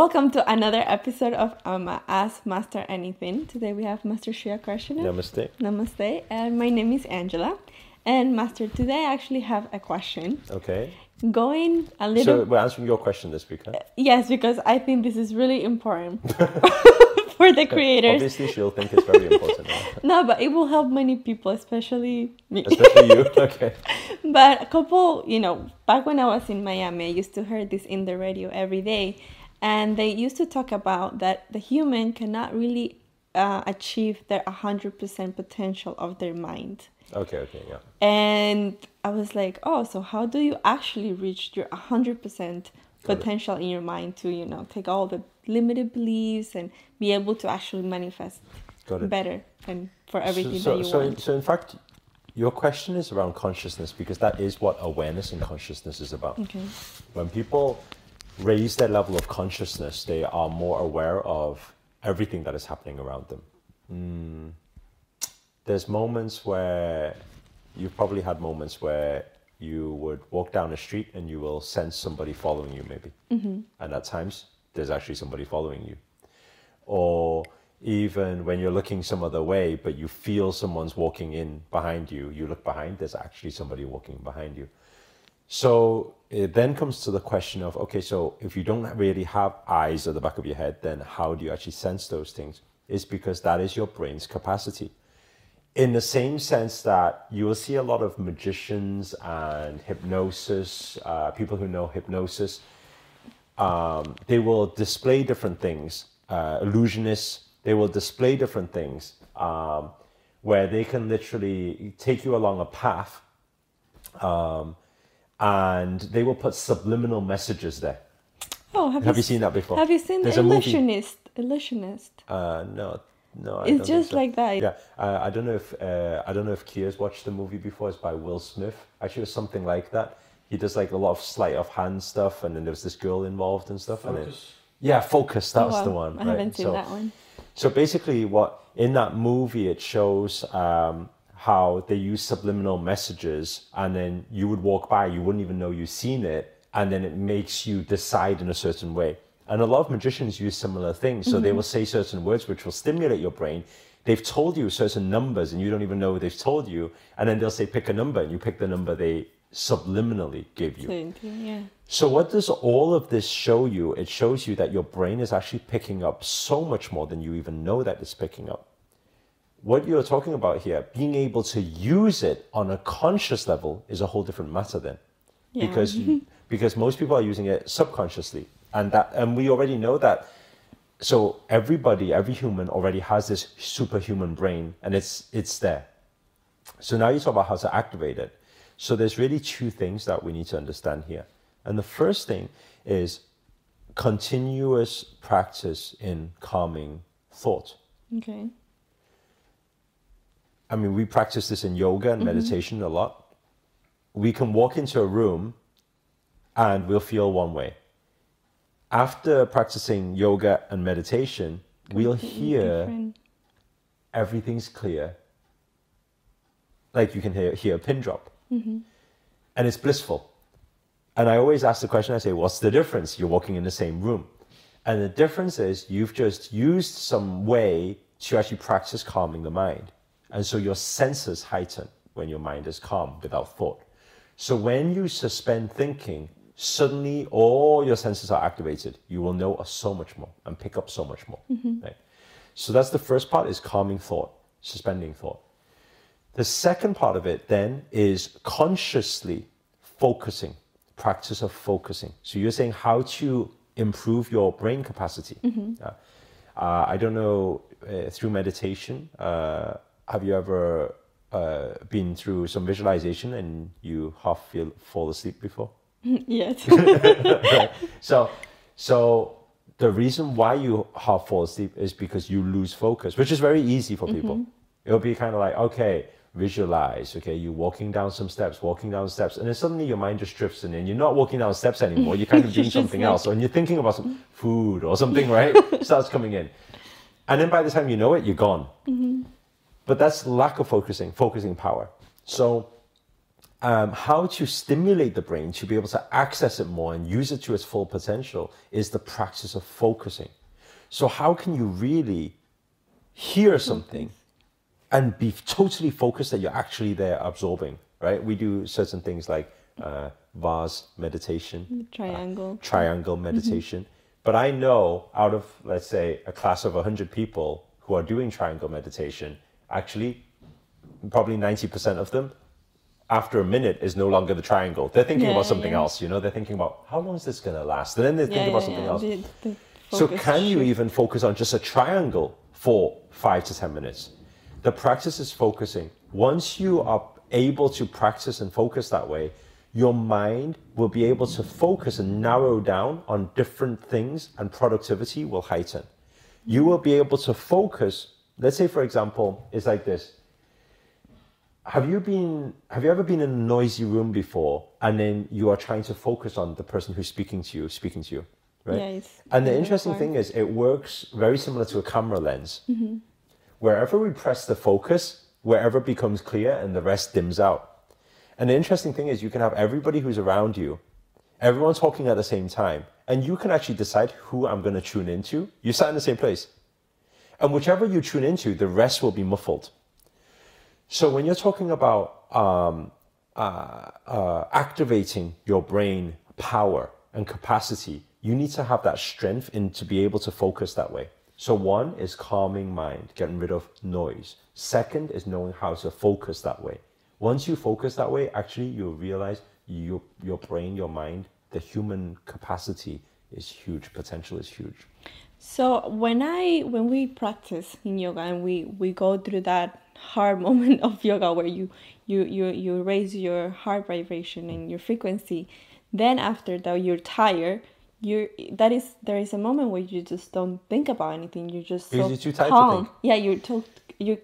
Welcome to another episode of Ama Ask Master Anything. Today we have Master Shreya Karshana. Namaste. Namaste. And my name is Angela. And Master, today I actually have a question. Okay. Going a little. So we're answering your question this week, huh? Uh, yes, because I think this is really important for the creators. Obviously, she'll think it's very important, right? No, but it will help many people, especially me. especially you. Okay. But a couple, you know, back when I was in Miami, I used to hear this in the radio every day, and they used to talk about that the human cannot really uh, achieve their 100% potential of their mind. Okay. Okay. Yeah. And I was like, oh, so how do you actually reach your 100% potential in your mind to, you know, take all the limited beliefs and be able to actually manifest better and for everything so, that you so, want? so in fact, your question is around consciousness because that is what awareness and consciousness is about. okay. When people raise their level of consciousness, they are more aware of everything that is happening around them. Mm. There's moments where you've probably had moments where you would walk down a street and you will sense somebody following you, maybe. And at times, there's actually somebody following you. Or even when you're looking some other way, but you feel someone's walking in behind you, you look behind, there's actually somebody walking behind you. So it then comes to the question of okay, so if you don't really have eyes at the back of your head, then how do you actually sense those things? It's because that is your brain's capacity. In the same sense that you will see a lot of magicians and hypnosis, uh, people who know hypnosis, um, they will display different things. Uh, illusionists, they will display different things um, where they can literally take you along a path um, and they will put subliminal messages there. Oh, have, Have you s- seen that before? Have you seen There's a. Illusionist? Illusionist. Uh, no, no. I It's don't think just so. like that. Yeah, uh, I don't know if uh, I don't know if Kia's watched the movie before. It's by Will Smith. Actually, it's something like that. He does like a lot of sleight of hand stuff, and then there was this girl involved and stuff. And it, Focus. yeah, focus. That Oh, was wow. the one. I right? haven't seen so, that one. So basically, what in that movie it shows um, how they use subliminal messages, and then you would walk by, you wouldn't even know you've seen it, and then it makes you decide in a certain way. And a lot of magicians use similar things. So they mm-hmm. will say certain words which will stimulate your brain. They've told you certain numbers, and you don't even know they've told you. And then they'll say, pick a number, and you pick the number they subliminally give you. Yeah. So, what does all of this show you? It shows you that your brain is actually picking up so much more than you even know that it's picking up. What you're talking about here, being able to use it on a conscious level, is a whole different matter then. Yeah. Because, mm-hmm. because most people are using it subconsciously. And, that, and we already know that. So, everybody, every human already has this superhuman brain, and it's, it's there. So now you talk about how to activate it. So there's really two things that we need to understand here. And the first thing is continuous practice in calming thought. Okay. I mean, we practice this in yoga and mm-hmm. meditation a lot. We can walk into a room and we'll feel one way. After practicing yoga and meditation, we'll hear Different. everything's clear. Like you can hear, hear a pin drop. Mm-hmm. And it's blissful. And I always ask the question I say, what's the difference? You're walking in the same room. And the difference is you've just used some way to actually practice calming the mind. And so your senses heighten when your mind is calm without thought. So when you suspend thinking, suddenly all your senses are activated. You will know so much more and pick up so much more. Right? So that's the first part is calming thought, suspending thought. The second part of it then is consciously focusing, practice of focusing. So you're saying how to improve your brain capacity. Uh, uh, I don't know, uh, through meditation, uh, have you ever uh, been through some visualization and you half feel fall asleep before? yes. So, so the reason why you half fall asleep is because you lose focus, which is very easy for people. Mm-hmm. It'll be kind of like, okay, visualize, okay, you're walking down some steps, walking down steps, and then suddenly your mind just drifts in and you're not walking down steps anymore. You're kind of doing something else, and you're thinking about some mm-hmm. food or something, right? Starts coming in. And then by the time you know it, you're gone. Mm-hmm. But that's lack of focusing, focusing power. So um, how to stimulate the brain to be able to access it more and use it to its full potential is the practice of focusing. So, how can you really hear something and be totally focused that you're actually there absorbing, right? We do certain things like uh, vase meditation, Triangle. uh, triangle meditation. But I know out of, let's say, a class of 100 people who are doing triangle meditation, actually, probably 90% of them, after a minute, is no longer the triangle. They're thinking Yeah, about something yeah. else, you know? They're thinking about how long is this going to last? And then they think yeah, about something else. The- the So can you even focus on just a triangle for five to ten minutes? The practice is focusing. Once you are able to practice and focus that way, your mind will be able to focus and narrow down on different things and productivity will heighten. You will be able to focus. Let's say, for example, it's like this. Have you been have you ever been in a noisy room before and then you are trying to focus on the person who's speaking to you, speaking to you, right? Yeah, and the interesting hard. thing is it works very similar to a camera lens. Mm-hmm. Wherever we press the focus, wherever it becomes clear and the rest dims out. And the interesting thing is you can have everybody who's around you, everyone talking at the same time, and you can actually decide who I'm going to tune into. You sat in the same place. And whichever you tune into, the rest will be muffled. So when you're talking about um, uh, uh, activating your brain power and capacity, you need to have that strength in to be able to focus that way. So one is calming mind, getting rid of noise. Second is knowing how to focus that way. Once you focus that way, actually you'll realize your your brain, your mind, the human capacity is huge. Potential is huge. So when I when we practice in yoga and we we go through that hard moment of yoga where you you you you raise your heart vibration and your frequency, then after that you're tired. You're that is there is a moment where you just don't think about anything. You're just so you're too tired to calm. Yeah, you're to, you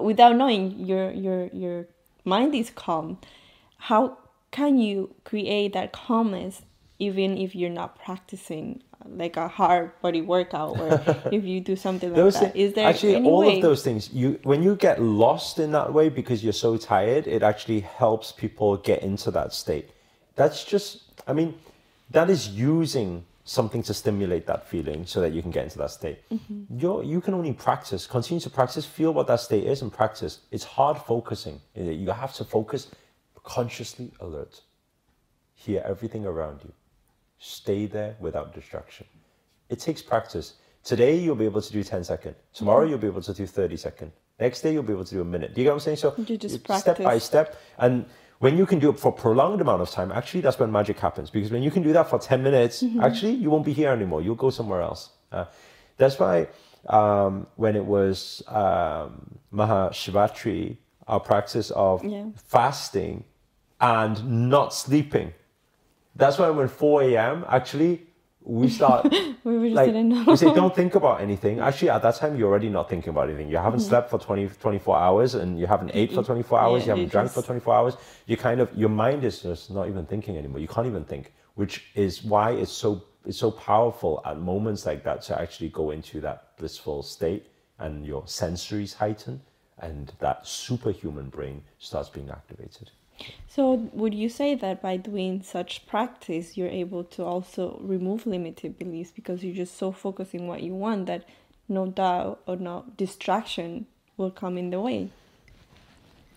without knowing your your your mind is calm. How can you create that calmness even if you're not practicing like a hard body workout or if you do something like that? thi- Is there actually all way? of those things you when you get lost in that way because you're so tired it actually helps people get into that state that's just i mean that is using something to stimulate that feeling so that you can get into that state Mm-hmm. You're, you can only practice continue to practice feel what that state is and practice it's hard focusing you have to focus consciously alert hear everything around you stay there without distraction it takes practice. Today you'll be able to do 10 second. Tomorrow you'll be able to do 30 second. Next day you'll be able to do a minute. Do you get what I'm saying? So You just step by step. And when you can do it for a prolonged amount of time, actually that's when magic happens. Because when you can do that for 10 minutes, Mm-hmm. actually you won't be here anymore. You'll go somewhere else. Uh, that's why um, when it was um, Mahashivratri, our practice of Yeah. fasting and not sleeping, that's why when 4 a.m. actually we start we just like didn't know. we say don't think about anything. Actually at that time you're already not thinking about anything. You haven't slept for 20 24 hours and you haven't ate for 24 hours Yeah, you haven't drank for 24 hours you kind of your mind is just not even thinking anymore. You can't even think which is why it's so it's so powerful at moments like that to actually go into that blissful state and your sensories heighten and that superhuman brain starts being activated So, would you say that by doing such practice, you're able to also remove limited beliefs because you're just so focused in what you want that no doubt or no distraction will come in the way?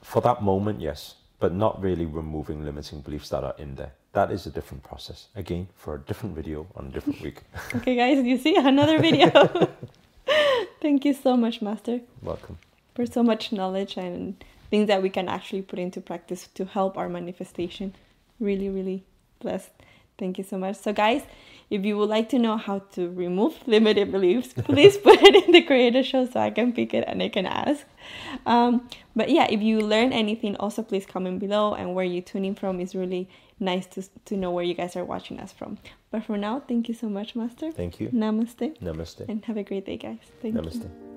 for that moment yes but not really removing limiting beliefs that are in there that is a different process again for a different video on a different week Okay, guys, you see another video. Thank you so much, Master, welcome for so much knowledge and things that we can actually put into practice to help our manifestation. Really, really blessed. Thank you so much. So, guys, if you would like to know how to remove limited beliefs, please put it in the creator show so I can pick it and I can ask. Um, but yeah, if you learn anything, also please comment below and where you're tuning from is really nice to, to know where you guys are watching us from. But for now, thank you so much, Master. thank you Namaste. namaste And have a great day, guys. Thank you. namaste